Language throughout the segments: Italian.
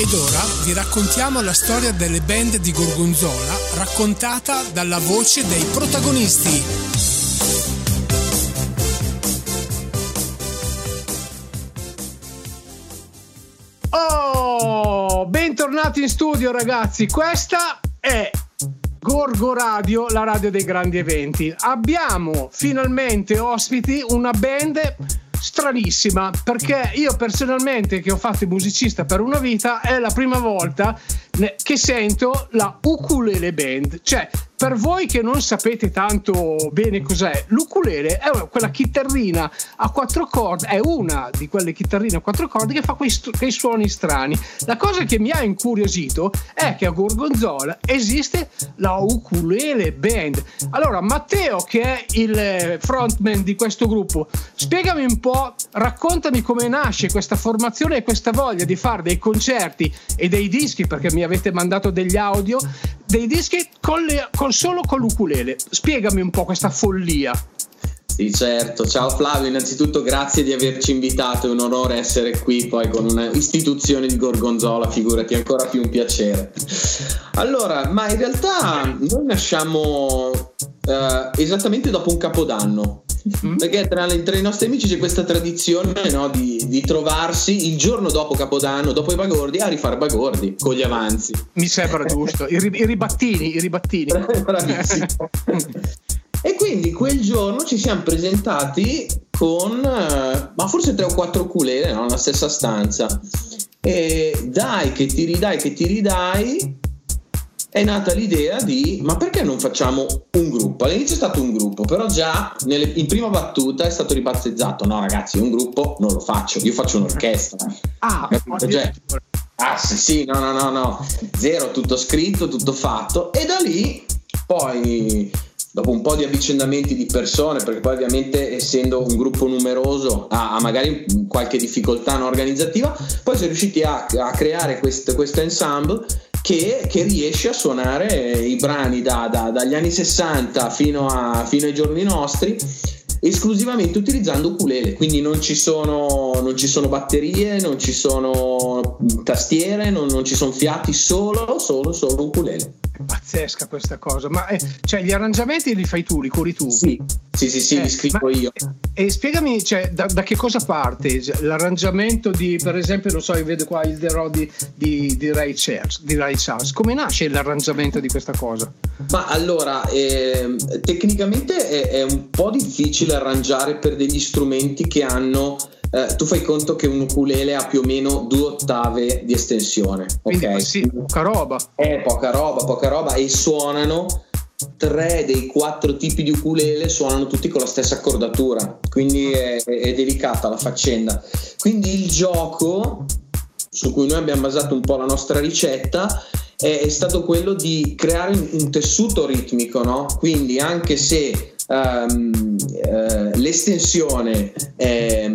Ed ora vi raccontiamo la storia delle band di Gorgonzola raccontata dalla voce dei protagonisti. Oh, bentornati in studio ragazzi, questa è Gorgo Radio, la radio dei grandi eventi. Abbiamo finalmente ospiti una band stranissima perché io personalmente che ho fatto il musicista per una vita è la prima volta che sento la ukulele band cioè per voi che non sapete tanto bene cos'è, l'ukulele è quella chitarrina a quattro corde, è una di quelle chitarrine a quattro corde che fa quei, quei suoni strani. La cosa che mi ha incuriosito è che a Gorgonzola esiste la ukulele band. Allora, Matteo, che è il frontman di questo gruppo, spiegami un po', raccontami come nasce questa formazione e questa voglia di fare dei concerti e dei dischi, perché mi avete mandato degli audio, dei dischi con, le, con solo con l'ukulele. Spiegami un po' questa follia. Sì, certo. Ciao Flavio, innanzitutto grazie di averci invitato, è un onore essere qui poi con un'istituzione di Gorgonzola, figurati, ancora più un piacere. Allora, ma in realtà noi nasciamo eh, esattamente dopo un capodanno. Mm. Perché tra, tra, i nostri amici c'è questa tradizione no, di, di, trovarsi il giorno dopo Capodanno, dopo i bagordi, a rifare bagordi con gli avanzi. Mi sembra giusto. I, I, ribattini, i ribattini. Bravissimo. e quindi quel giorno ci siamo presentati con, eh, ma forse tre o quattro culele no, nella stessa stanza. E dai che ti ridai, che ti ridai, è nata l'idea di ma perché non facciamo un gruppo? All'inizio è stato un gruppo, però già nelle, in prima battuta è stato ribattezzato. No, ragazzi, un gruppo non lo faccio, io faccio un'orchestra. Ah, cioè, ah sì, sì, no, no, no, no, zero, tutto scritto, tutto fatto. E da lì poi dopo un po' di avvicendamenti di persone, perché poi ovviamente essendo un gruppo numeroso ha, ha magari qualche difficoltà non organizzativa, poi si è riusciti a, a creare questo ensemble che, che, riesce a suonare i brani da, da, dagli anni 60 fino, a, fino, ai giorni nostri esclusivamente utilizzando ukulele. Quindi non ci sono, non ci sono batterie non ci sono tastiere non, non ci sono fiati solo solo solo ukulele pazzesca questa cosa. Ma eh, cioè, gli arrangiamenti li fai tu, li curi tu? Sì, sì, sì, sì eh, li scrivo io. E spiegami cioè, da, da, che cosa parte l'arrangiamento di, per esempio, non so, io vedo qua il The di, di, di, Ray Charles, di Ray Charles. Come nasce l'arrangiamento di questa cosa? Ma allora, eh, tecnicamente è, è un po' difficile arrangiare per degli strumenti che hanno eh, tu fai conto che un ukulele ha più o meno due ottave di estensione. Quindi, ok, sì, poca roba. È poca roba, poca roba e suonano tre dei quattro tipi di ukulele suonano tutti con la stessa accordatura, quindi è, è delicata la faccenda. Quindi il gioco su cui noi abbiamo basato un po' la nostra ricetta è, stato quello di creare un tessuto ritmico, no? Quindi anche se um, uh, l'estensione è,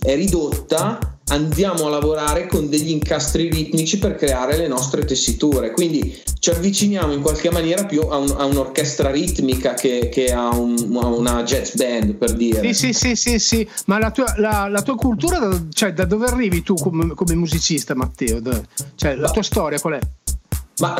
è ridotta, andiamo a lavorare con degli incastri ritmici per creare le nostre tessiture. Quindi ci avviciniamo in qualche maniera più a, un, a un'orchestra ritmica che, che a, un, a, una jazz band, per dire. Sì, sì, sì, sì, sì. ma la tua, la, la tua cultura, da, cioè da dove arrivi tu come, come musicista, Matteo? Da, cioè la tua storia qual è? Ma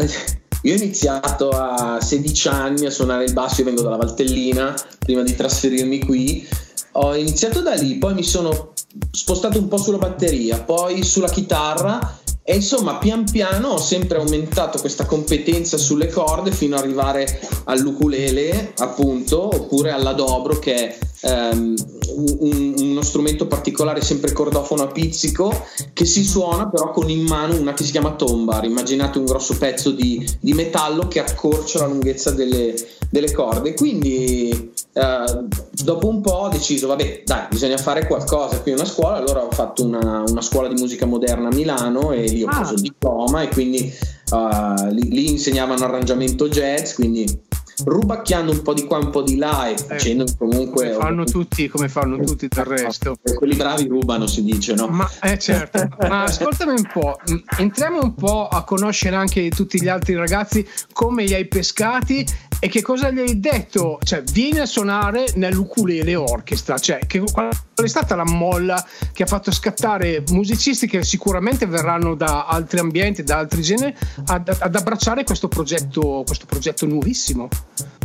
io ho iniziato a 16 anni a suonare il basso, io vengo dalla Valtellina, prima di trasferirmi qui. Ho iniziato da lì, poi mi sono spostato un po' sulla batteria, poi sulla chitarra e insomma pian piano ho sempre aumentato questa competenza sulle corde fino ad arrivare all'ukulele appunto oppure alla dobro che è um, un, uno strumento particolare sempre cordofono a pizzico che si suona però con in mano una che si chiama tombar immaginate un grosso pezzo di, di metallo che accorcia la lunghezza delle, delle corde. Quindi uh, dopo un po' ho deciso vabbè dai bisogna fare qualcosa qui una scuola allora ho fatto una, una scuola di musica moderna a Milano e lì ho preso ah. il diploma e quindi uh, lì, lì insegnavano arrangiamento jazz quindi rubacchiando un po' di qua, un po' di là e eh, facendo comunque... Come fanno tutti, come fanno tutti del resto. Quelli bravi rubano, si dice, no? Ma, eh, certo. Ma ascoltami un po', mm, entriamo un po' a conoscere anche tutti gli altri ragazzi, come li hai pescati e che cosa gli hai detto? Cioè, vieni a suonare nell'ukulele orchestra, cioè, che, qual è stata la molla che ha fatto scattare musicisti che sicuramente verranno da altri ambienti, da altri generi, ad, ad abbracciare questo progetto, questo progetto nuovissimo?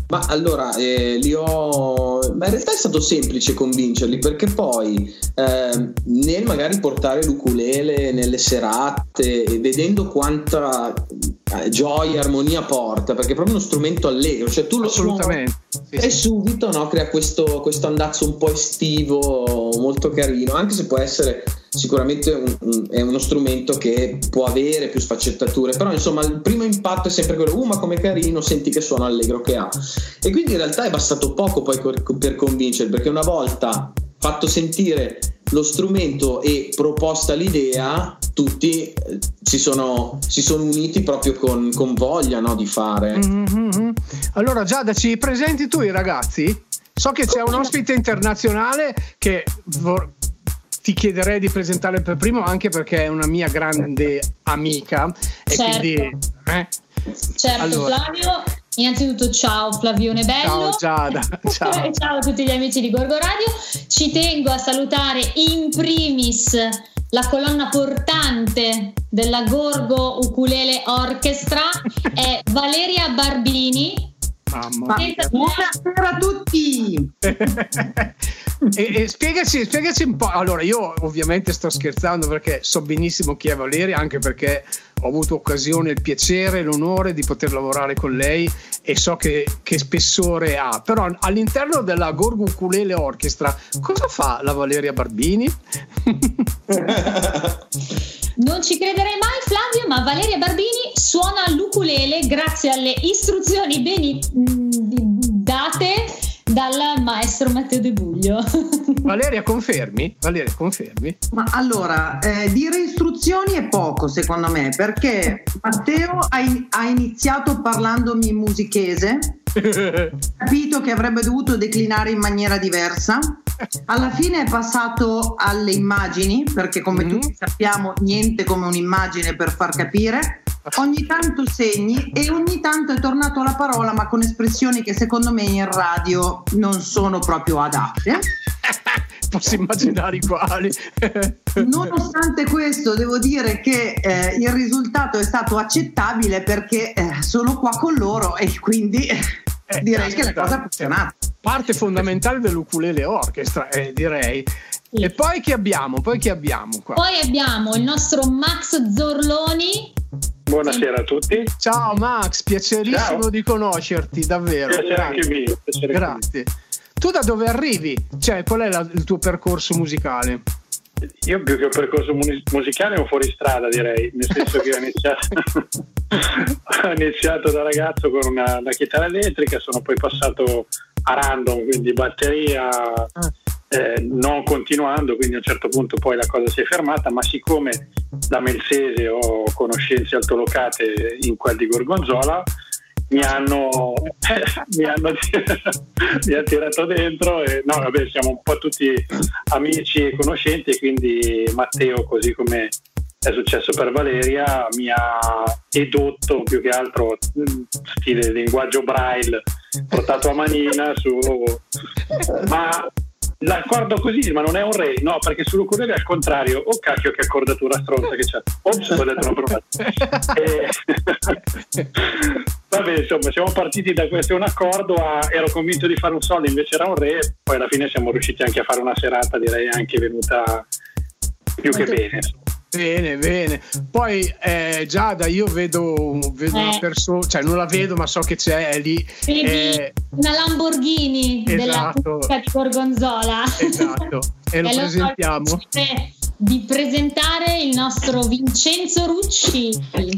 Ma allora, eh, li ho... Ma in realtà è stato semplice convincerli perché poi eh, nel magari portare l'ukulele nelle serate e vedendo quanta eh, gioia e armonia porta, perché è proprio uno strumento allegro, cioè tu lo suoni e subito no, crea questo, questo andazzo un po' estivo molto carino, anche se può essere sicuramente un, un, è uno strumento che può avere più sfaccettature, però insomma il primo impatto è sempre quello, uh ma come carino, senti che suono allegro che ha. E quindi in realtà è bastato poco poi per convincere, perché una volta fatto sentire lo strumento e proposta l'idea, tutti eh, si sono, si sono uniti proprio con, con voglia no, di fare. Mm-hmm. Allora Giada, ci presenti tu i ragazzi? So che c'è un ospite internazionale che vor- ti chiederei di presentare per primo anche perché è una mia grande amica e certo. quindi eh? certo allora. Flavio innanzitutto ciao Flavione Bello ciao Giada ciao. ciao a tutti gli amici di Gorgo Radio ci tengo a salutare in primis la colonna portante della Gorgo Ukulele Orchestra è Valeria Barbini Mamma mia. Buonasera a tutti! e, e spiegaci, spiegaci, un po'. Allora, io ovviamente sto scherzando perché so benissimo chi è Valeria, anche perché ho avuto occasione, il piacere, l'onore di poter lavorare con lei e so che, che spessore ha. Però all'interno della Gorgo Ukulele Orchestra, cosa fa la Valeria Barbini? Non ci crederei mai Flavio, ma Valeria Barbini suona grazie alle istruzioni ben date dal maestro Matteo De Buglio. Valeria, confermi? Valeria, confermi? Ma allora, eh, dire istruzioni è poco secondo me, perché Matteo ha, in- ha iniziato parlandomi in musichese, capito che avrebbe dovuto declinare in maniera diversa alla fine è passato alle immagini, perché come mm-hmm. tutti sappiamo niente come un'immagine per far capire. Ogni tanto segni e ogni tanto è tornato alla parola, ma con espressioni che secondo me in radio non sono proprio adatte. Posso immaginare i quali. Nonostante questo, devo dire che eh, il risultato è stato accettabile perché eh, sono qua con loro e quindi eh, direi che la cosa ha funzionato. Parte fondamentale dell'ukulele orchestra, eh, direi. Sì. E poi chi abbiamo? Poi chi abbiamo qua? Poi abbiamo il nostro Max Zorloni. Buonasera a tutti. Ciao Max, piacerissimo Ciao. di conoscerti, davvero. Piacere anche mio. Piacere Grazie. Tu da dove arrivi? Cioè, qual è la, il tuo percorso musicale? Io più che un percorso musicale un fuoristrada direi, nel senso che ho iniziato, ho iniziato da ragazzo con una, una, chitarra elettrica, sono poi passato a random, quindi batteria, ah. eh, non continuando, quindi a un certo punto poi la cosa si è fermata, ma siccome da Melsese ho conoscenze altolocate in quel di Gorgonzola, mi hanno, mi hanno mi ha tirato dentro e no vabbè siamo un po' tutti amici e conoscenti e quindi Matteo così come è successo per Valeria mi ha edotto più che altro stile linguaggio braille portato a manina su ma l'accordo così, ma non è un re, no, perché sull'ukulele è al contrario. Oh cacchio, che accordatura stronza che c'è. Ops, ho detto una provata. e... Vabbè, insomma, siamo partiti da questo un accordo a ero convinto di fare un solo, invece era un re, poi alla fine siamo riusciti anche a fare una serata, direi anche venuta più che bene. Bene, bene. Poi eh, Giada, io vedo, vedo eh. una persona, cioè non la vedo, ma so che c'è è lì. Vedi eh, una Lamborghini esatto. della di Gorgonzola. Esatto. E lo presentiamo. di presentare il nostro Vincenzo Rucci.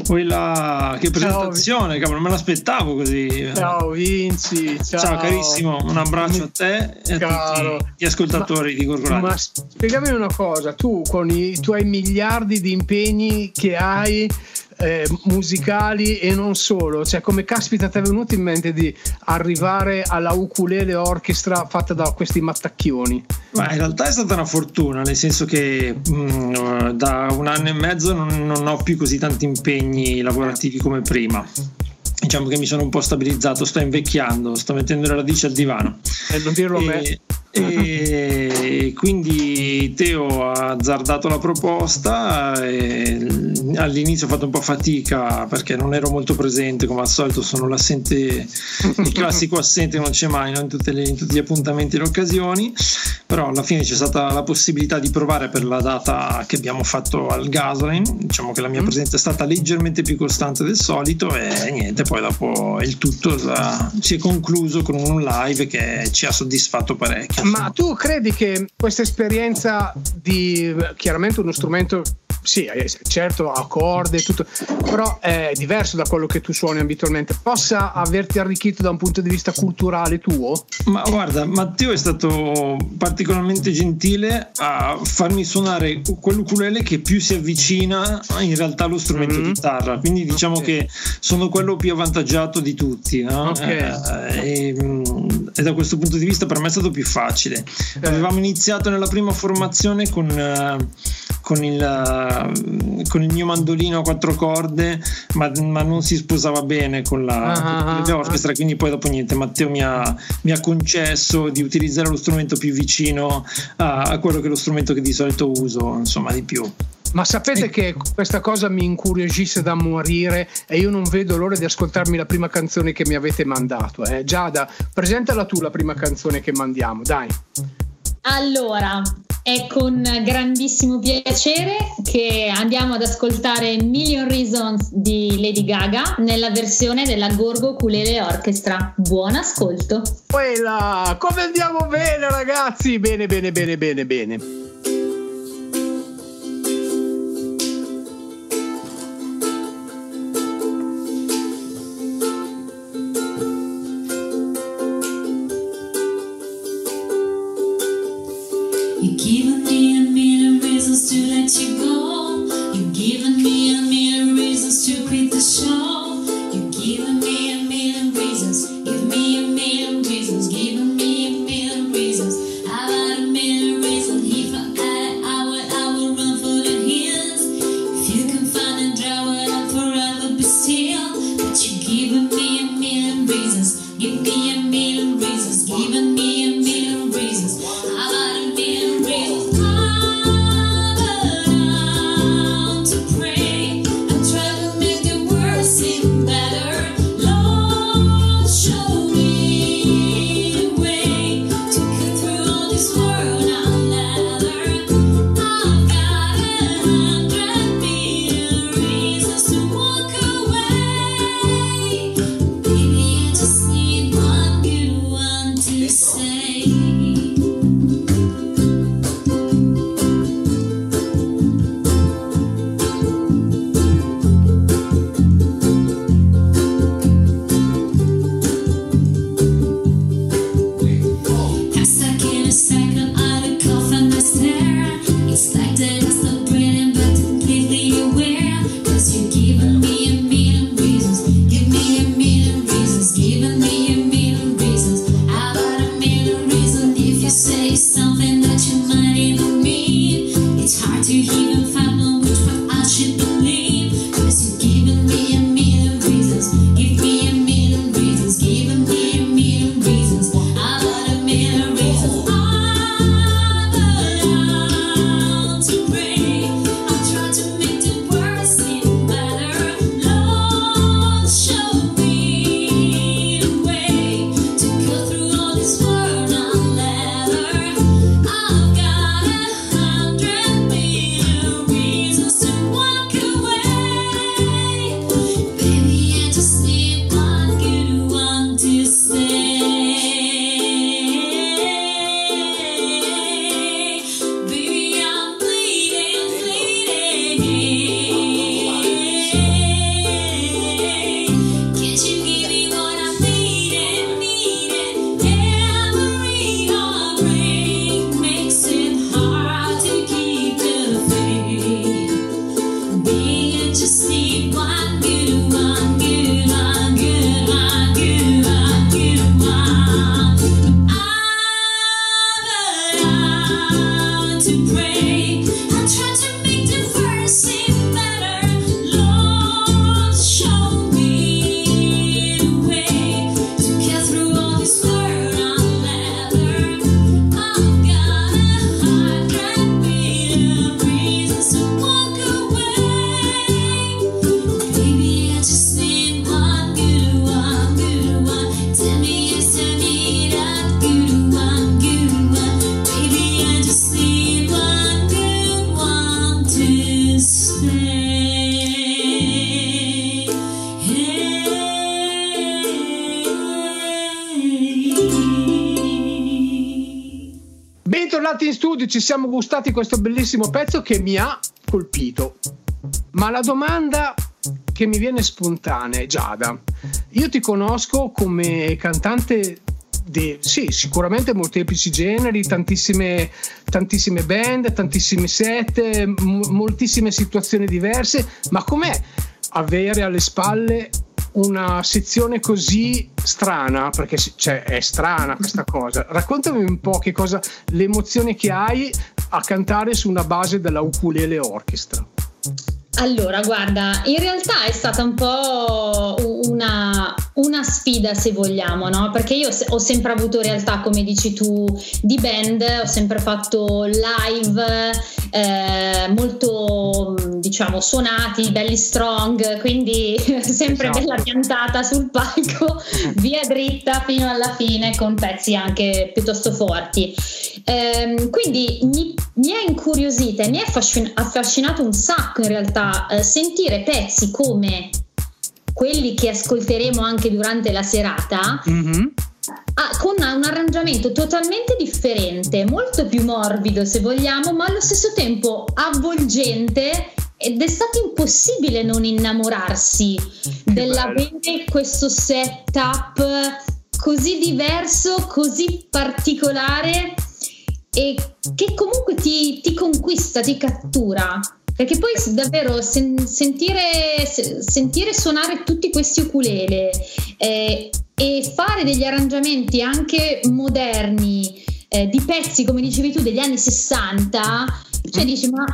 Poi la che presentazione, ciao. cavolo, non me l'aspettavo così. Ciao Vinci, ciao. ciao carissimo, un abbraccio a te e Caro. a tutti gli ascoltatori ma, di Gorgolato. Ma spiegami una cosa, tu con i tuoi miliardi di impegni che hai eh, musicali e non solo, cioè come caspita ti è venuto in mente di arrivare alla ukulele orchestra fatta da questi mattacchioni? Ma in realtà è stata una fortuna, nel senso che mh, mm, da un anno e mezzo non, non ho più così tanti impegni lavorativi come prima diciamo che mi sono un po' stabilizzato, sto invecchiando, sto mettendo le radici al divano. E eh, non dirlo a me e quindi Teo ha azzardato la proposta all'inizio ho fatto un po' fatica perché non ero molto presente come al solito sono l'assente il classico assente non c'è mai no? in, le, in, tutti gli appuntamenti e le occasioni però alla fine c'è stata la possibilità di provare per la data che abbiamo fatto al Gasoline diciamo che la mia mm. presenza è stata leggermente più costante del solito e niente poi dopo il tutto si è concluso con un live che ci ha soddisfatto parecchio ma tu credi che questa esperienza di chiaramente uno strumento sì, certo ha corde e tutto, però è diverso da quello che tu suoni abitualmente. Possa averti arricchito da un punto di vista culturale tuo? Ma guarda, Matteo è stato particolarmente gentile a farmi suonare quell'ukulele che più si avvicina in realtà allo strumento mm-hmm. chitarra, quindi diciamo okay. che sono quello più avvantaggiato di tutti. No? Okay. Eh, e, mm, e, da questo punto di vista per me è stato più facile. Eh. Avevamo iniziato nella prima formazione con, con il con il mio mandolino a quattro corde, ma, ma non si sposava bene con la, ah, con l'orchestra. Quindi, poi, dopo niente, Matteo mi ha, mi ha, concesso di utilizzare lo strumento più vicino a, a quello che è lo strumento che di solito uso, insomma, di più. Ma sapete che questa cosa mi incuriosisce da morire e io non vedo l'ora di ascoltarmi la prima canzone che mi avete mandato. Eh. Giada, presentala tu la prima canzone che mandiamo, dai. Allora, è con grandissimo piacere che andiamo ad ascoltare Million Reasons di Lady Gaga nella versione della Gorgo Ukulele Orchestra. Buon ascolto. Quella, come andiamo bene ragazzi? Bene, bene, bene, bene, bene. Studio, ci siamo gustati questo bellissimo pezzo che mi ha colpito. Ma la domanda che mi viene spontanea Giada. Io ti conosco come cantante di sì, sicuramente molteplici generi, tantissime, tantissime band, tantissimi set, m- moltissime situazioni diverse, ma com'è avere alle spalle una sezione così strana, perché cioè, è strana questa cosa. Raccontami un po' che cosa, le emozioni che hai a cantare su una base della ukulele orchestra. Allora, guarda, in realtà è stata un po' una, una sfida, se vogliamo, no? Perché io ho sempre avuto realtà, come dici tu, di band, ho sempre fatto live eh, molto, diciamo, suonati, belli strong, quindi sempre esatto. bella piantata sul palco, via dritta fino alla fine, con pezzi anche piuttosto forti. Eh, quindi mi, mi è incuriosita e mi è affascinato un sacco in realtà eh, sentire pezzi come quelli che ascolteremo anche durante la serata. Mm-hmm. Ah, con un arrangiamento totalmente differente, molto più morbido se vogliamo, ma allo stesso tempo avvolgente ed è stato impossibile non innamorarsi che della bene questo setup così diverso, così particolare e che comunque ti, ti conquista, ti cattura. Perché poi davvero sen- sentire, sentire, suonare tutti questi ukulele eh, e fare degli arrangiamenti anche moderni eh, di pezzi, come dicevi tu, degli anni 60, cioè mm. dici ma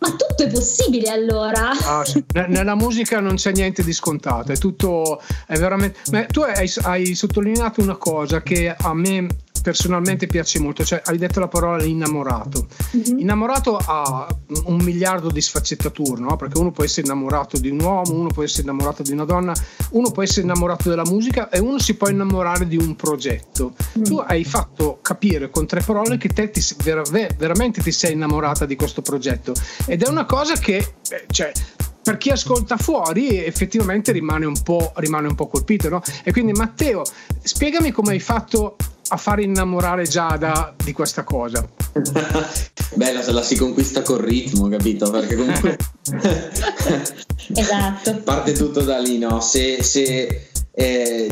ma tutto è possibile allora. Ah. Nella musica non c'è niente di scontato, è tutto è veramente. Ma tu hai, hai, sottolineato una cosa che a me personalmente piace molto, cioè hai detto la parola innamorato. Mm-hmm. Innamorato ha un miliardo di sfaccettature, no? perché uno può essere innamorato di un uomo, uno può essere innamorato di una donna, uno può essere innamorato della musica e uno si può innamorare di un progetto. Mm-hmm. Tu hai fatto capire con tre parole che te ti, ver- veramente ti sei innamorata di questo progetto ed è una cosa che eh, cioè, per chi ascolta fuori effettivamente rimane un po', rimane un po colpito. No? E quindi Matteo, spiegami come hai fatto a far innamorare Giada di questa cosa? Beh, la, la, si conquista col ritmo, capito? Perché comunque esatto. parte tutto da lì, no? Se, se eh,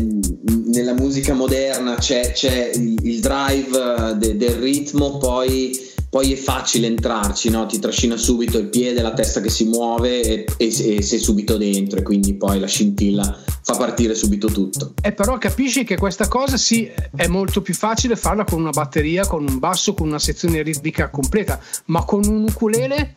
nella musica moderna c'è, c'è il, il, drive de, del ritmo, poi poi è facile entrarci, no? ti trascina subito il piede, la testa che si muove e, e, e sei subito dentro e quindi poi la scintilla fa partire subito tutto. E però capisci che questa cosa sì è molto più facile farla con una batteria, con un basso, con una sezione ritmica completa, ma con un ukulele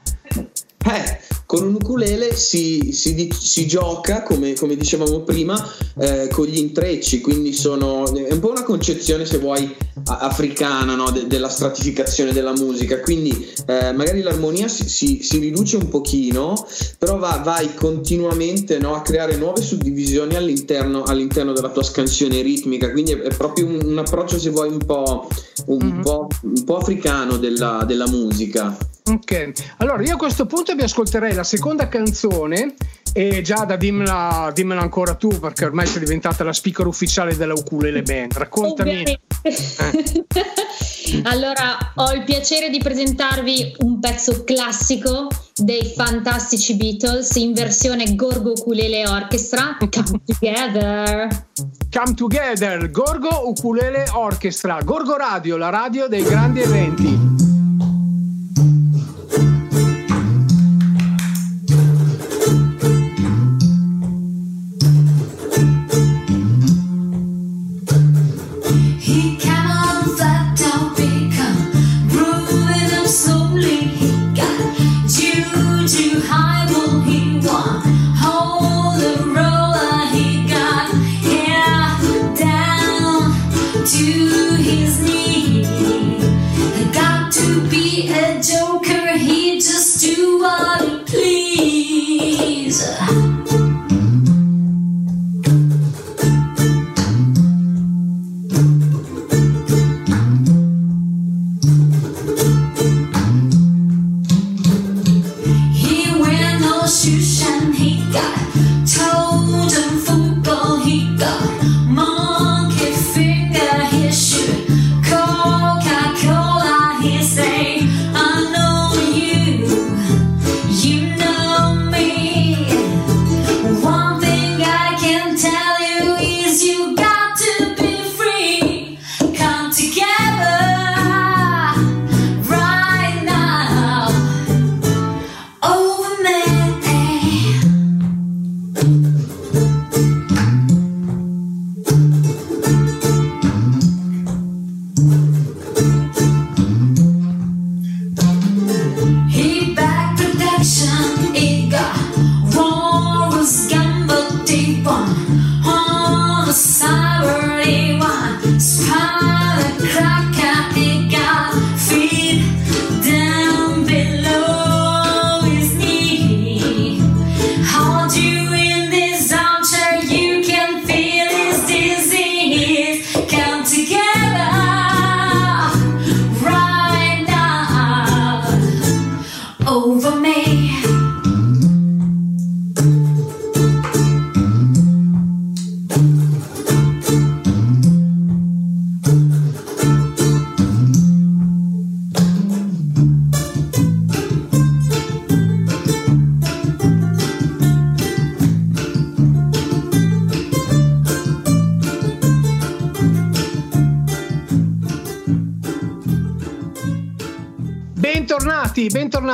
eh, con un ukulele si, si, si gioca, come, come, dicevamo prima, eh, con gli intrecci, quindi sono, è un po' una concezione, se vuoi, africana no? De, della stratificazione della musica, quindi eh, magari l'armonia si, si, riduce un pochino, però va, vai continuamente no? a creare nuove suddivisioni all'interno, all'interno, della tua scansione ritmica, quindi è, è proprio un, un, approccio, se vuoi, un po', un mm-hmm. po', un po africano della, della musica. Ok, allora io a questo punto vi ascolterei la seconda canzone e Giada dimmela, dimmela ancora tu perché ormai sei diventata la speaker ufficiale della Ukulele Band. Raccontami. Eh. allora, ho il piacere di presentarvi un pezzo classico dei fantastici Beatles in versione Gorgo Ukulele Orchestra, Come Together. Come Together, Gorgo Ukulele Orchestra, Gorgo Radio, la radio dei grandi eventi.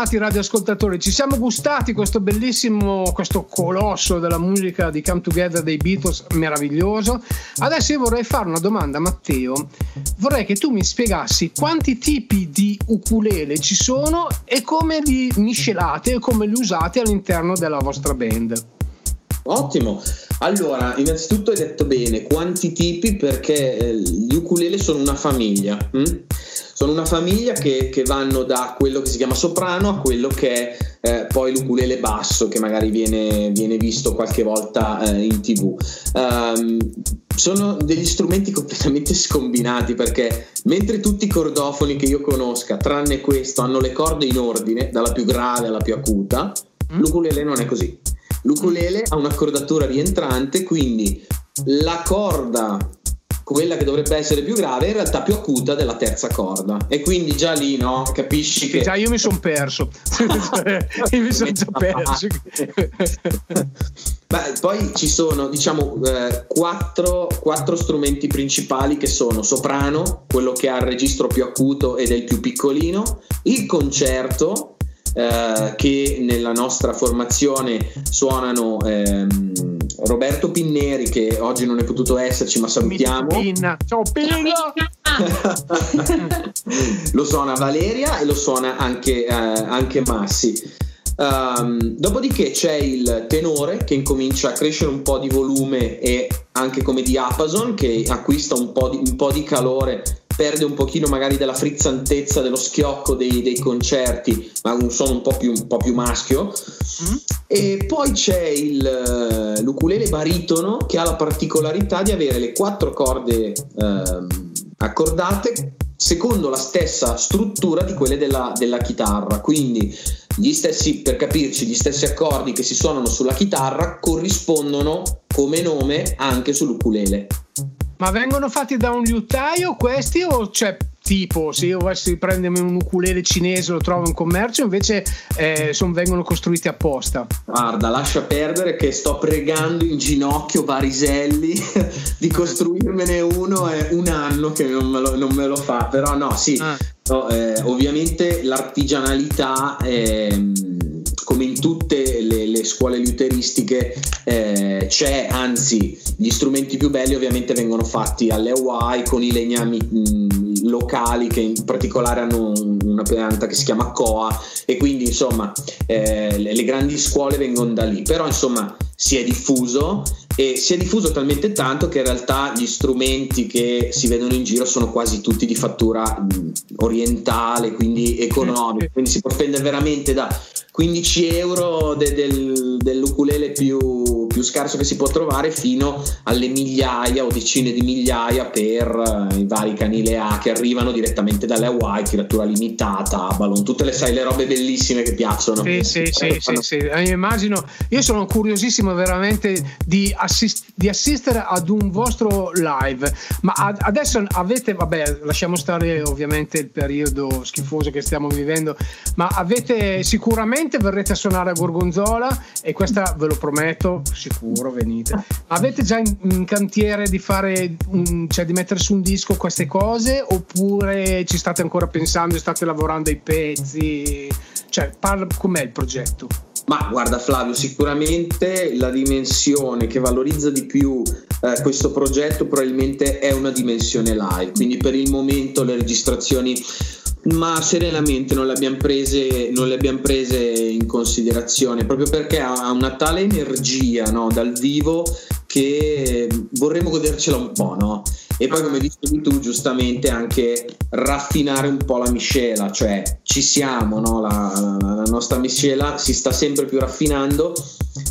Bentornati radioascoltatori. Ci siamo gustati questo bellissimo, questo colosso della musica di Come Together dei Beatles, meraviglioso. Adesso io vorrei fare una domanda a Matteo. Vorrei che tu mi spiegassi quanti tipi di ukulele ci sono e come li miscelate e come li usate all'interno della vostra band. Ottimo. Allora, innanzitutto hai detto bene, quanti tipi perché eh, gli ukulele sono una famiglia. Hm? Sono una famiglia che, che, vanno da quello che si chiama soprano a quello che è eh, poi l'ukulele basso che magari viene, viene visto qualche volta eh, in tv. Um, sono degli strumenti completamente scombinati perché mentre tutti i cordofoni che io conosca, tranne questo, hanno le corde in ordine, dalla più grave alla più acuta, mm. l'ukulele non è così L'ukulele ha un'accordatura rientrante, quindi la corda quella che dovrebbe essere più grave è in realtà più acuta della terza corda. E quindi già lì no? Capisci che già io mi sono perso. Io mi sono già perso. Beh, poi ci sono diciamo eh, quattro, quattro, strumenti principali che sono soprano quello che ha il registro più acuto ed è il più piccolino il concerto eh, che nella nostra formazione suonano ehm, Roberto Pinneri che oggi non è potuto esserci ma salutiamo. Pinna. ciao Pinna! Lo suona Valeria e lo suona anche, eh, anche Massi. Um, dopodiché c'è il tenore che incomincia a crescere un po' di volume e anche come diapason che acquista un po' di, un po di calore perde un pochino magari della frizzantezza dello schiocco dei, dei concerti, ma un suono un po' più, un po più maschio. Mm. E poi c'è il, eh, l'ukulele baritono che ha la particolarità di avere le quattro corde eh, accordate secondo la stessa struttura di quelle della, della chitarra. Quindi gli stessi, per capirci, gli stessi accordi che si suonano sulla chitarra corrispondono come nome anche sull'ukulele. Ma vengono fatti da un liutaio questi o c'è tipo se io volessi prendermi un ukulele cinese lo trovo in commercio invece eh, son, vengono costruiti apposta? Guarda lascia perdere che sto pregando in ginocchio Variselli di costruirmene uno è un anno che non me lo, non me lo fa. Però no sì. Ah. no, eh, ovviamente l'artigianalità è tutte le, le scuole liuteristiche eh, c'è, anzi gli strumenti più belli ovviamente vengono fatti alle Hawaii con i legnami mh, locali che in particolare hanno una pianta che si chiama Coa e quindi insomma eh, le grandi scuole vengono da lì, però insomma si è diffuso e si è diffuso talmente tanto che in realtà gli strumenti che si vedono in giro sono quasi tutti di fattura orientale, quindi economica, quindi si può spendere veramente da 15 euro de, del, dell'ukulele più, più, scarso che si può trovare fino alle migliaia o decine di migliaia per uh, i vari canile A che arrivano direttamente dalle Hawaii, tiratura limitata, Avalon, tutte le, sai, le robe bellissime che piacciono. Sì, sì, sì, sì, sì. Eh, immagino, io sono curiosissimo veramente di, assist, di, assistere ad un vostro live, ma ad, adesso avete, vabbè, lasciamo stare ovviamente il periodo schifoso che stiamo vivendo, ma avete sicuramente sicuramente verrete a suonare a Gorgonzola e questa ve lo prometto, sicuro venite. Avete già in, in cantiere di fare, un, cioè di mettere su un disco queste cose oppure ci state ancora pensando, state lavorando ai pezzi? Cioè, parla, com'è il progetto? Ma guarda Flavio, sicuramente la dimensione che valorizza di più eh, questo progetto probabilmente è una dimensione live, quindi per il momento le registrazioni ma serenamente non le abbiamo prese, non le abbiamo prese in considerazione proprio perché ha una tale energia no, dal vivo che vorremmo godercela un po', no? E poi, come dicevi tu, giustamente anche raffinare un po' la miscela, cioè ci siamo, no? la, la, nostra miscela si sta sempre più raffinando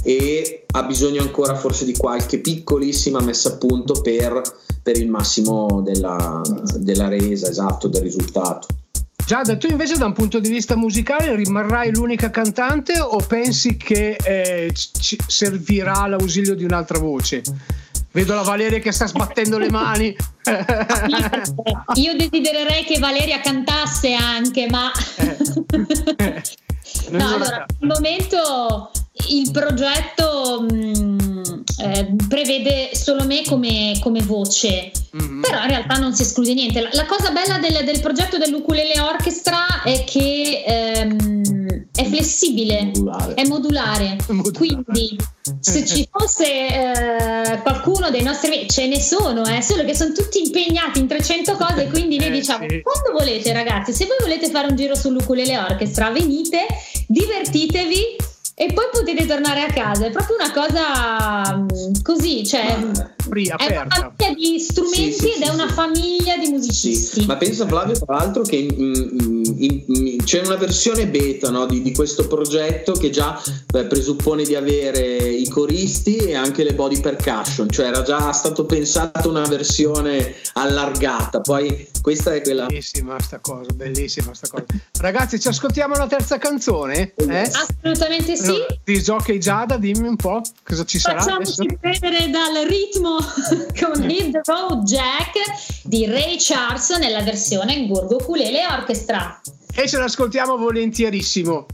e ha bisogno ancora forse di qualche piccolissima messa a punto per, per il massimo della, della resa, esatto, del risultato. Giada, tu invece da un punto di vista musicale rimarrai l'unica cantante o pensi che eh, ci servirà l'ausilio di un'altra voce? Vedo la Valeria che sta sbattendo le mani. Io desidererei che Valeria cantasse anche, ma... no, allora, al momento il progetto mh, mm, eh, prevede solo me come, come voce, mm-hmm. però in realtà non si esclude niente. La, la cosa bella del, del, progetto dell'Ukulele Orchestra è che flessibile, Modulare. è modulare. Modulare. Quindi se ci fosse eh, qualcuno dei nostri ce ne sono, eh, solo che sono tutti impegnati in 300 cose, quindi noi Eh, diciamo, sì. quando volete ragazzi, se voi volete fare un giro sull'ukulele orchestra, venite, divertitevi e poi potete tornare a casa. È proprio una cosa mm, così, cioè... Ma- Free, È una aperta. famiglia di strumenti Sì, sì, ed è sì, una famiglia di musicisti. Sì, ma pensa Flavio tra l'altro che mm, mm, in- in- c'è una versione beta no, di, di questo progetto che già eh, presuppone di avere i coristi e anche le body percussion, cioè era già stato pensato una versione allargata, poi questa è quella... Bellissima sta cosa, bellissima sta cosa. Ragazzi, ci ascoltiamo la terza canzone? Eh? Assolutamente sì. Di Jockey Giada, dimmi un po' cosa ci sarà. Facciamoci prendere dal ritmo con Hit the Road Jack di Ray Charles nella versione Gorgo Ukulele Orchestra. E ce l'ascoltiamo volentierissimo.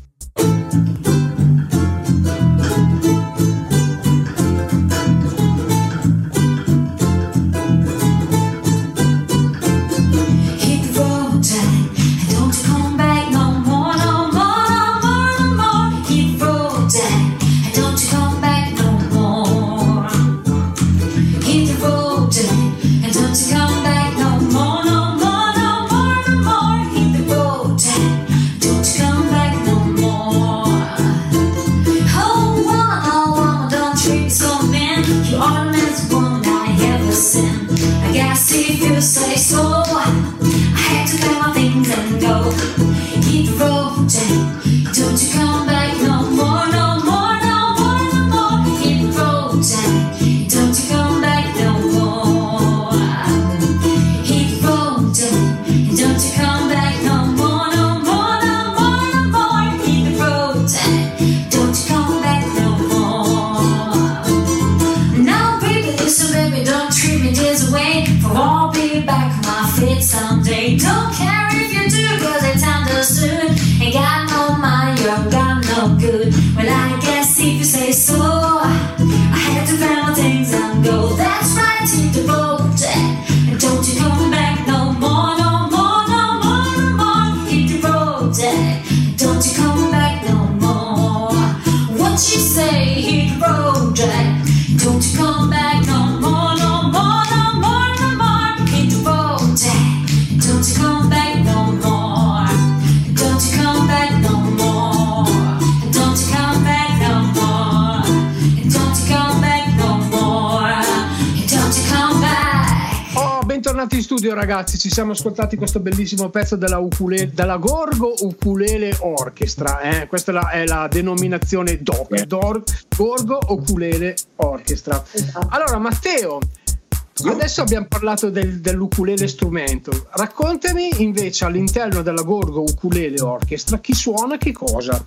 Ragazzi, ci siamo ascoltati questo bellissimo pezzo della, ukulele, della Gorgo Ukulele Orchestra, eh? questa è la, è la denominazione DOC, Dor- Gorgo Ukulele Orchestra. Allora Matteo, adesso abbiamo parlato del, dell'ukulele strumento, raccontami invece all'interno della Gorgo Ukulele Orchestra chi suona che cosa.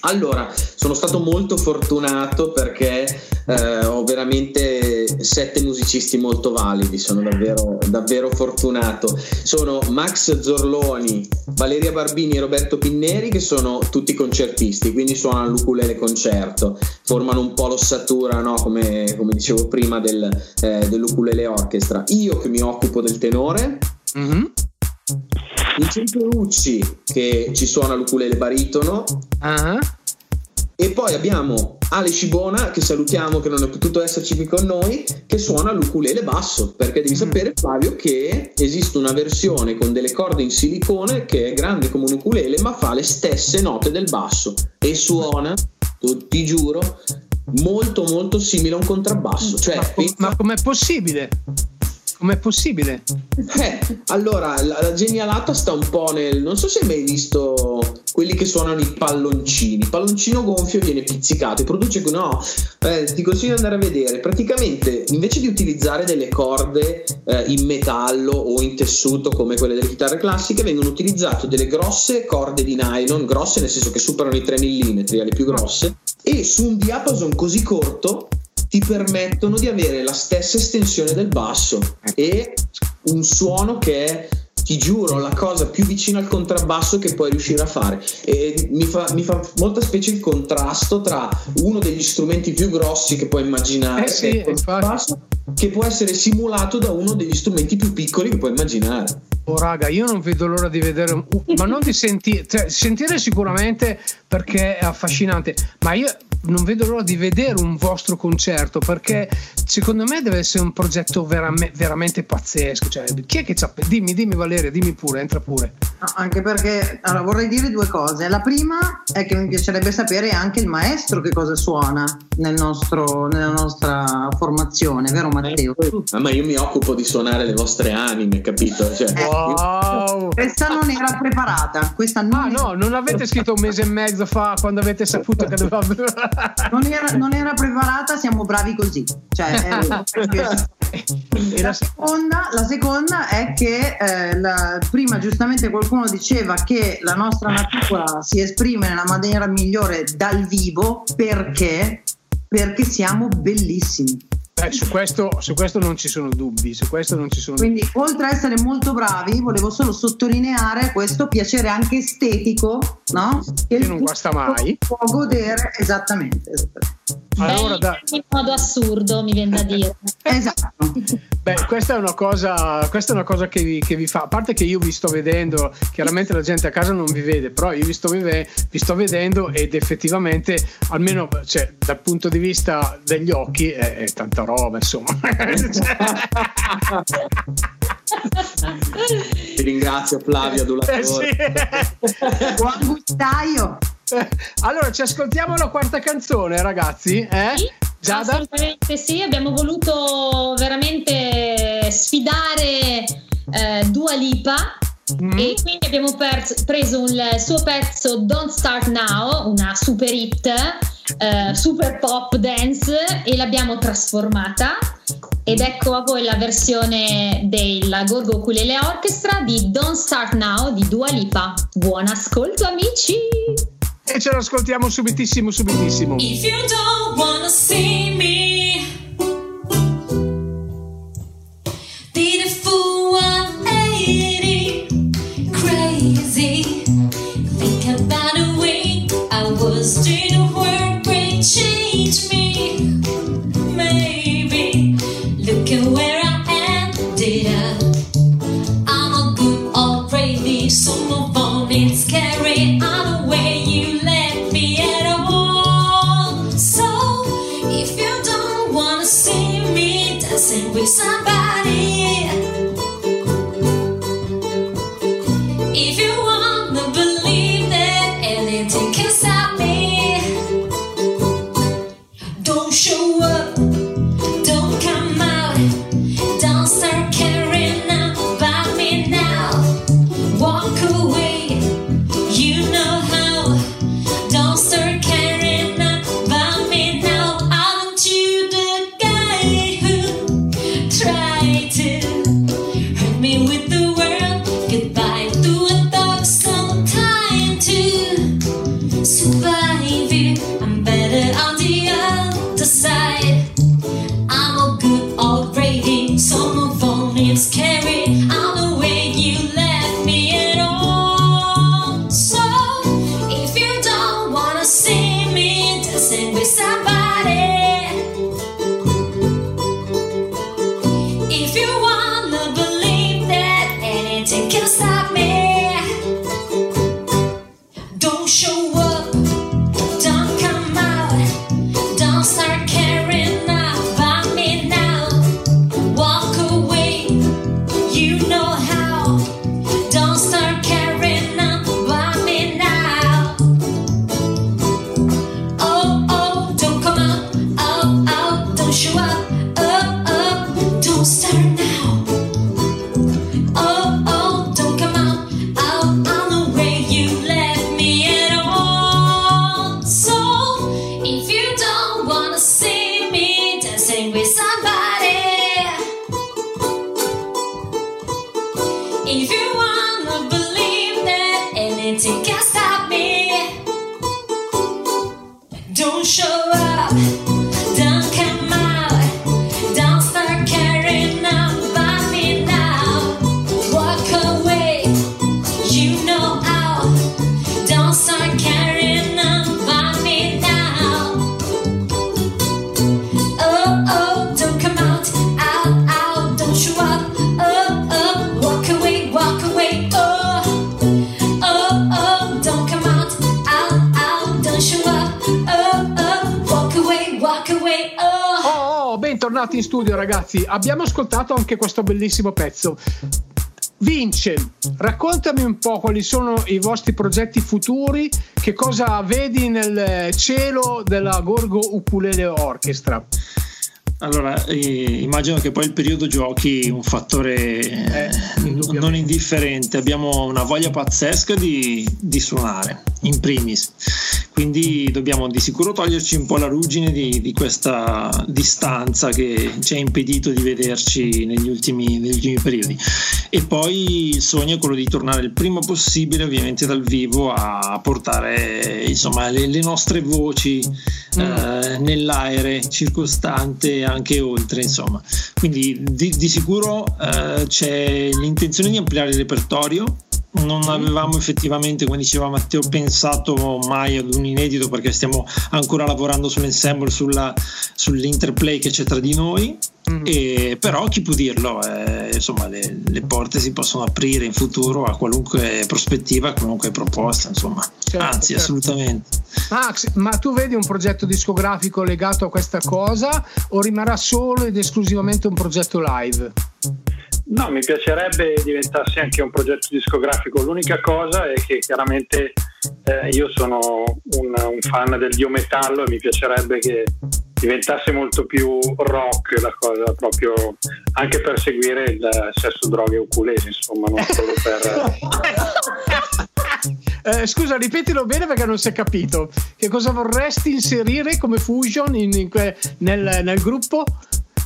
Allora, sono stato molto fortunato perché eh, ho veramente sette musicisti molto validi, sono davvero, davvero fortunato. Sono Max Zorloni, Valeria Barbini e Roberto Pinneri che sono tutti concertisti, quindi suonano l'ukulele concerto, formano un po' l'ossatura, no? come, come dicevo prima, del, eh, dell'ukulele orchestra. Io che mi occupo del tenore, Mhm. Vincenzo Lucci che ci suona l'ukulele baritono, Ah, e poi abbiamo Ale Scibona, che salutiamo, che non è potuto esserci qui con noi, che suona l'ukulele basso, perché devi Mm. sapere Flavio che esiste una versione con delle corde in silicone che è grande come un ukulele, ma fa le stesse note del basso e suona, ti giuro, molto molto simile a un contrabbasso. Cioè, ma, ma com'è possibile? Com'è possibile? eh, allora, la, la genialata sta un po' nel. Non so se hai mai visto quelli che suonano i palloncini. Palloncino gonfio viene pizzicato e produce. No, eh, ti consiglio di andare a vedere. Praticamente, invece di utilizzare delle corde eh, in metallo o in tessuto come quelle delle chitarre classiche, vengono utilizzate delle grosse corde di nylon, grosse nel senso che superano i 3 mm, le più grosse, e su un diapason così corto ti permettono di avere la stessa estensione del basso e un suono che è ti giuro la cosa più vicina al contrabbasso che puoi riuscire a fare. E mi fa, mi fa molta specie il contrasto tra uno degli strumenti più grossi che puoi immaginare Eh sì, che, può essere simulato da uno degli strumenti più piccoli che puoi immaginare. Oh, raga, io non vedo l'ora di vedere, un- ma non di sentire, cioè, sentire sicuramente perché è affascinante, ma io non vedo l'ora di vedere un vostro concerto perché secondo me deve essere un progetto verame- veramente pazzesco. Cioè, chi è che c'ha? Dimmi, dimmi Valeria, dimmi pure, entra pure. No, anche perché allora, vorrei dire due cose. La prima è che mi piacerebbe sapere anche il maestro che cosa suona nel nostro- nella nostra formazione, vero Matteo? Ah, ma io mi occupo di suonare le vostre anime, capito? Cioè, Eh, Wow! Questa non era preparata, questa non, Ah no, non l'avete scritto un mese e mezzo fa quando avete saputo che doveva... non era, non era preparata, siamo bravi così. Cioè, la, la- seconda, la seconda è che eh, la- prima giustamente qualcuno diceva che la nostra natura si esprime nella maniera migliore dal vivo perché, perché siamo bellissimi. Eh, su, questo, su questo non ci sono dubbi, su questo non ci sono dubbi. Quindi, oltre a essere molto bravi, volevo solo sottolineare questo piacere anche estetico, no? Che Che non guasta mai. Può godere esattamente. esattamente. Allora, da- in modo assurdo, mi viene da dire. Esatto. Beh, questa è una cosa, questa è una cosa che, vi, che vi fa. A parte che io vi sto vedendo, chiaramente la gente a casa non vi vede, però io vi sto, vive- vi sto vedendo ed effettivamente, almeno cioè, dal punto di vista degli occhi, è, è tanta roba, insomma. ti ringrazio Flavio Eh, Adulatore. sì. Buon gustaio. Allora, ci ascoltiamo la quarta canzone, ragazzi. Eh? Sì, Giada? Assolutamente sì, abbiamo voluto veramente sfidare eh, Dua Lipa Mm. e quindi abbiamo per- preso il suo pezzo Don't Start Now, una super hit, eh, super pop dance e l'abbiamo trasformata ed ecco a voi la versione della Gorgo Ukulele Orchestra di Don't Start Now di Dua Lipa. Buon ascolto amici! E ce l'ascoltiamo subitissimo, subitissimo. If you don't wanna see me, ascoltato anche questo bellissimo pezzo. Vince, raccontami un po' quali sono i vostri progetti futuri, che cosa vedi nel cielo della Gorgo Ukulele Orchestra. Allora, eh, immagino che poi il periodo giochi un fattore eh, indubbiamente. non indifferente. Abbiamo una voglia pazzesca di, di suonare, in primis. Quindi dobbiamo di sicuro toglierci un po' la ruggine di, di questa distanza che ci ha impedito di vederci negli ultimi, negli ultimi periodi. E poi il sogno è quello di tornare il prima possibile, ovviamente dal vivo, a portare insomma, le, le nostre voci eh, nell'aere circostante e anche oltre. Insomma. Quindi di, di sicuro eh, c'è l'intenzione di ampliare il repertorio. Non avevamo effettivamente, come diceva Matteo, pensato mai ad un inedito perché stiamo ancora lavorando sull'ensemble, sulla, sull'interplay che c'è tra di noi. Mm. E, però chi può dirlo? Eh, insomma, le, le porte si possono aprire in futuro a qualunque prospettiva, a qualunque proposta. Insomma, Certo, anzi, certo. assolutamente. Max, ma tu vedi un progetto discografico legato a questa cosa o rimarrà solo ed esclusivamente un progetto live? No, mi piacerebbe diventasse anche un progetto discografico. L'unica cosa è che chiaramente eh, io sono un, un fan del dio metallo e mi piacerebbe che diventasse molto più rock la cosa, proprio anche per seguire il sesso, droghe e ukulele, insomma, non solo per... Eh, scusa, ripetilo bene perché non si è capito. Che cosa vorresti inserire come fusion in- in nel, nel gruppo?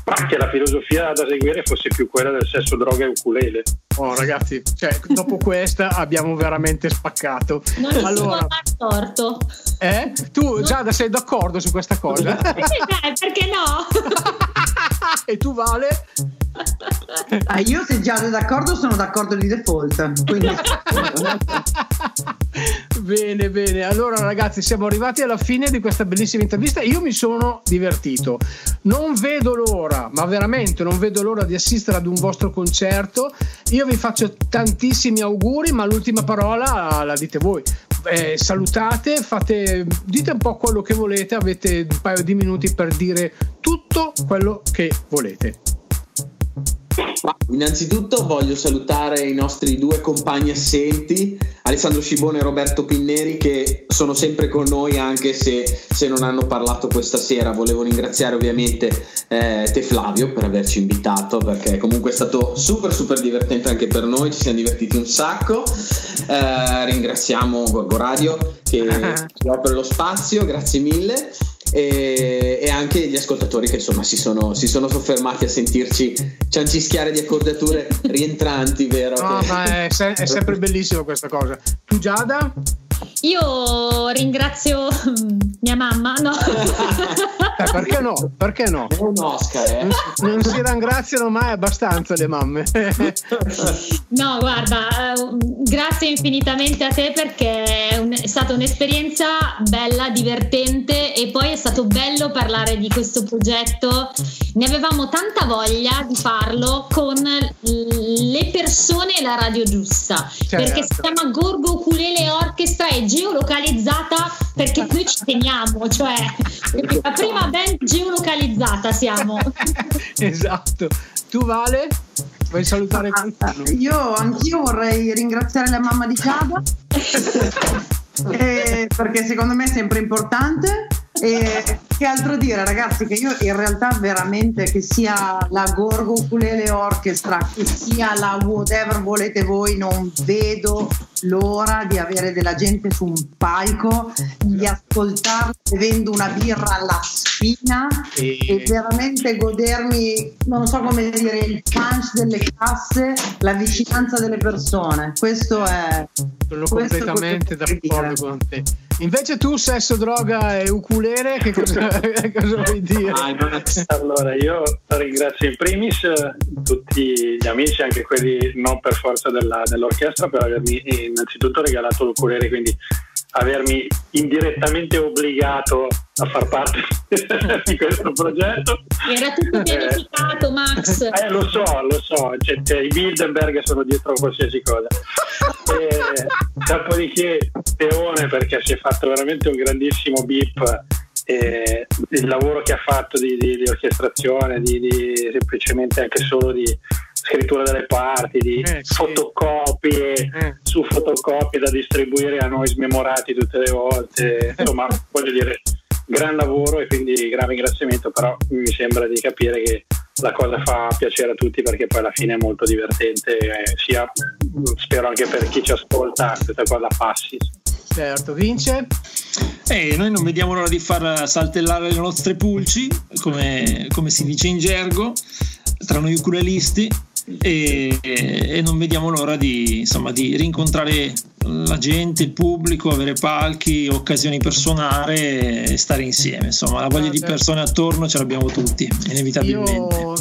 Ma che la filosofia da seguire fosse più quella del sesso, droga e ukulele. Oh, ragazzi, cioè, dopo questa abbiamo veramente spaccato. Non gli si Allora, può dar torto. eh? Tu, Giada, sei d'accordo su questa cosa? Eh, dai, perché no? e tu, Vale? Ah, io se già sei d'accordo sono d'accordo di default. Quindi bene, bene. Allora, ragazzi, siamo arrivati alla fine di questa bellissima intervista. Io mi sono divertito. Non vedo l'ora, ma veramente non vedo l'ora di assistere ad un vostro concerto. Io vi faccio tantissimi auguri, ma l'ultima parola la dite voi. Eh, salutate, fate, dite un po' quello che volete. Avete un paio di minuti per dire tutto quello che volete. Innanzitutto voglio salutare i nostri due compagni assenti, Alessandro Scibone e Roberto Pinneri, che sono sempre con noi anche se, se non hanno parlato questa sera. Volevo ringraziare ovviamente eh, te Flavio per averci invitato, perché comunque è stato super super divertente anche per noi, ci siamo divertiti un sacco. Eh, ringraziamo Gorgo Radio che ci offre lo spazio, grazie mille. E, e anche gli ascoltatori che insomma si sono, si sono soffermati a sentirci ciancischiare di accordature rientranti, vero? No, Che- ma è, se- è sempre bellissimo questa cosa. Tu, Giada? Io ringrazio mia mamma, no? Eh, perché no? Perché no? È un Oscar, eh? Non si ringraziano mai abbastanza le mamme. No, guarda, eh, grazie infinitamente a te perché è, un- è stata un'esperienza bella, divertente e poi è stato bello parlare di questo progetto. Ne avevamo tanta voglia di farlo con le persone e la radio giusta, Certo. perché si chiama Gorgo Ukulele Orchestra è geolocalizzata perché noi ci teniamo, cioè la prima band geolocalizzata siamo. esatto. Tu, Vale? Vuoi salutare qualcuno? io anch'io vorrei ringraziare la mamma di Giada eh, perché secondo me è sempre importante. E che altro dire, ragazzi? Che io in realtà veramente che sia la Gorgo Ukulele Orchestra, che sia la whatever volete voi, non vedo l'ora di avere della gente su un palco, di ascoltarli bevendo una birra alla spina E- e veramente godermi, non so come dire, il punch delle casse, la vicinanza delle persone. Questo è Sono questo completamente d'accordo con te. Invece tu, sesso, droga e ukulele, che cosa, cosa vuoi dire? Ah, Allora, io ringrazio in primis eh, tutti gli amici, anche quelli non per forza della- dell'orchestra, per avermi innanzitutto regalato l'ukulele, quindi avermi indirettamente obbligato a far parte di questo progetto. Era tutto pianificato, Max. Eh, lo so, lo so, cioè, cioè, i Bilderberg sono dietro a qualsiasi cosa. E, dopodiché Teone perché si è fatto veramente un grandissimo beep eh, il lavoro che ha fatto di, di- di orchestrazione, di, di- semplicemente anche solo di scrittura delle parti, di Eh, sì. fotocopie Eh. su fotocopie da distribuire a noi smemorati tutte le volte. Insomma, voglio dire, gran lavoro e quindi gran ringraziamento, però mi sembra di capire che la cosa fa piacere a tutti perché poi alla fine è molto divertente, eh, sia spero anche per chi ci ascolta questa cosa passi. Certo, vince? E noi non vediamo l'ora di far saltellare le nostre pulci, come, come si dice in gergo, tra noi ukulelisti. E, e non vediamo l'ora di, insomma, di rincontrare la gente, il pubblico, avere palchi, occasioni per suonare e stare insieme. Insomma, la voglia di persone attorno ce l'abbiamo tutti, inevitabilmente. Io,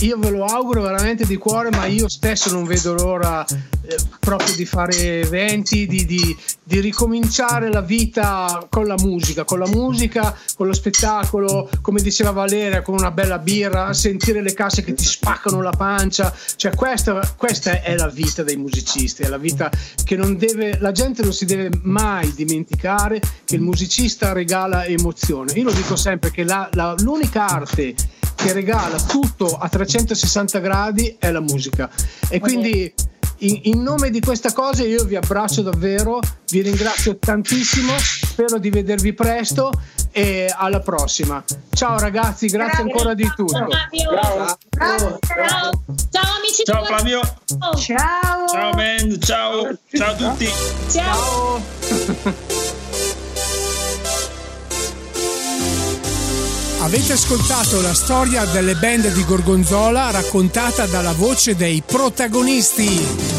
io ve lo auguro veramente di cuore, ma io stesso non vedo l'ora eh, proprio di fare eventi, di, di- di ricominciare la vita con la musica, con la musica, con lo spettacolo, come diceva Valeria, con una bella birra, sentire le casse che ti spaccano la pancia. Cioè, questa, questa è la vita dei musicisti, è la vita che non deve, la gente non si deve mai dimenticare che il musicista regala emozione. Io lo dico sempre che la- la- l'unica arte che regala tutto a 360 gradi è la musica. E quindi in, in nome di questa cosa io vi abbraccio davvero, vi ringrazio tantissimo, spero di vedervi presto e alla prossima. Ciao ragazzi, grazie ancora di tutto. Ciao. Ciao amici. Ciao di Flavio, Guardo. Ciao! ciao band, ciao, ciao a tutti. Ciao. Avete ascoltato la storia delle band di Gorgonzola raccontata dalla voce dei protagonisti.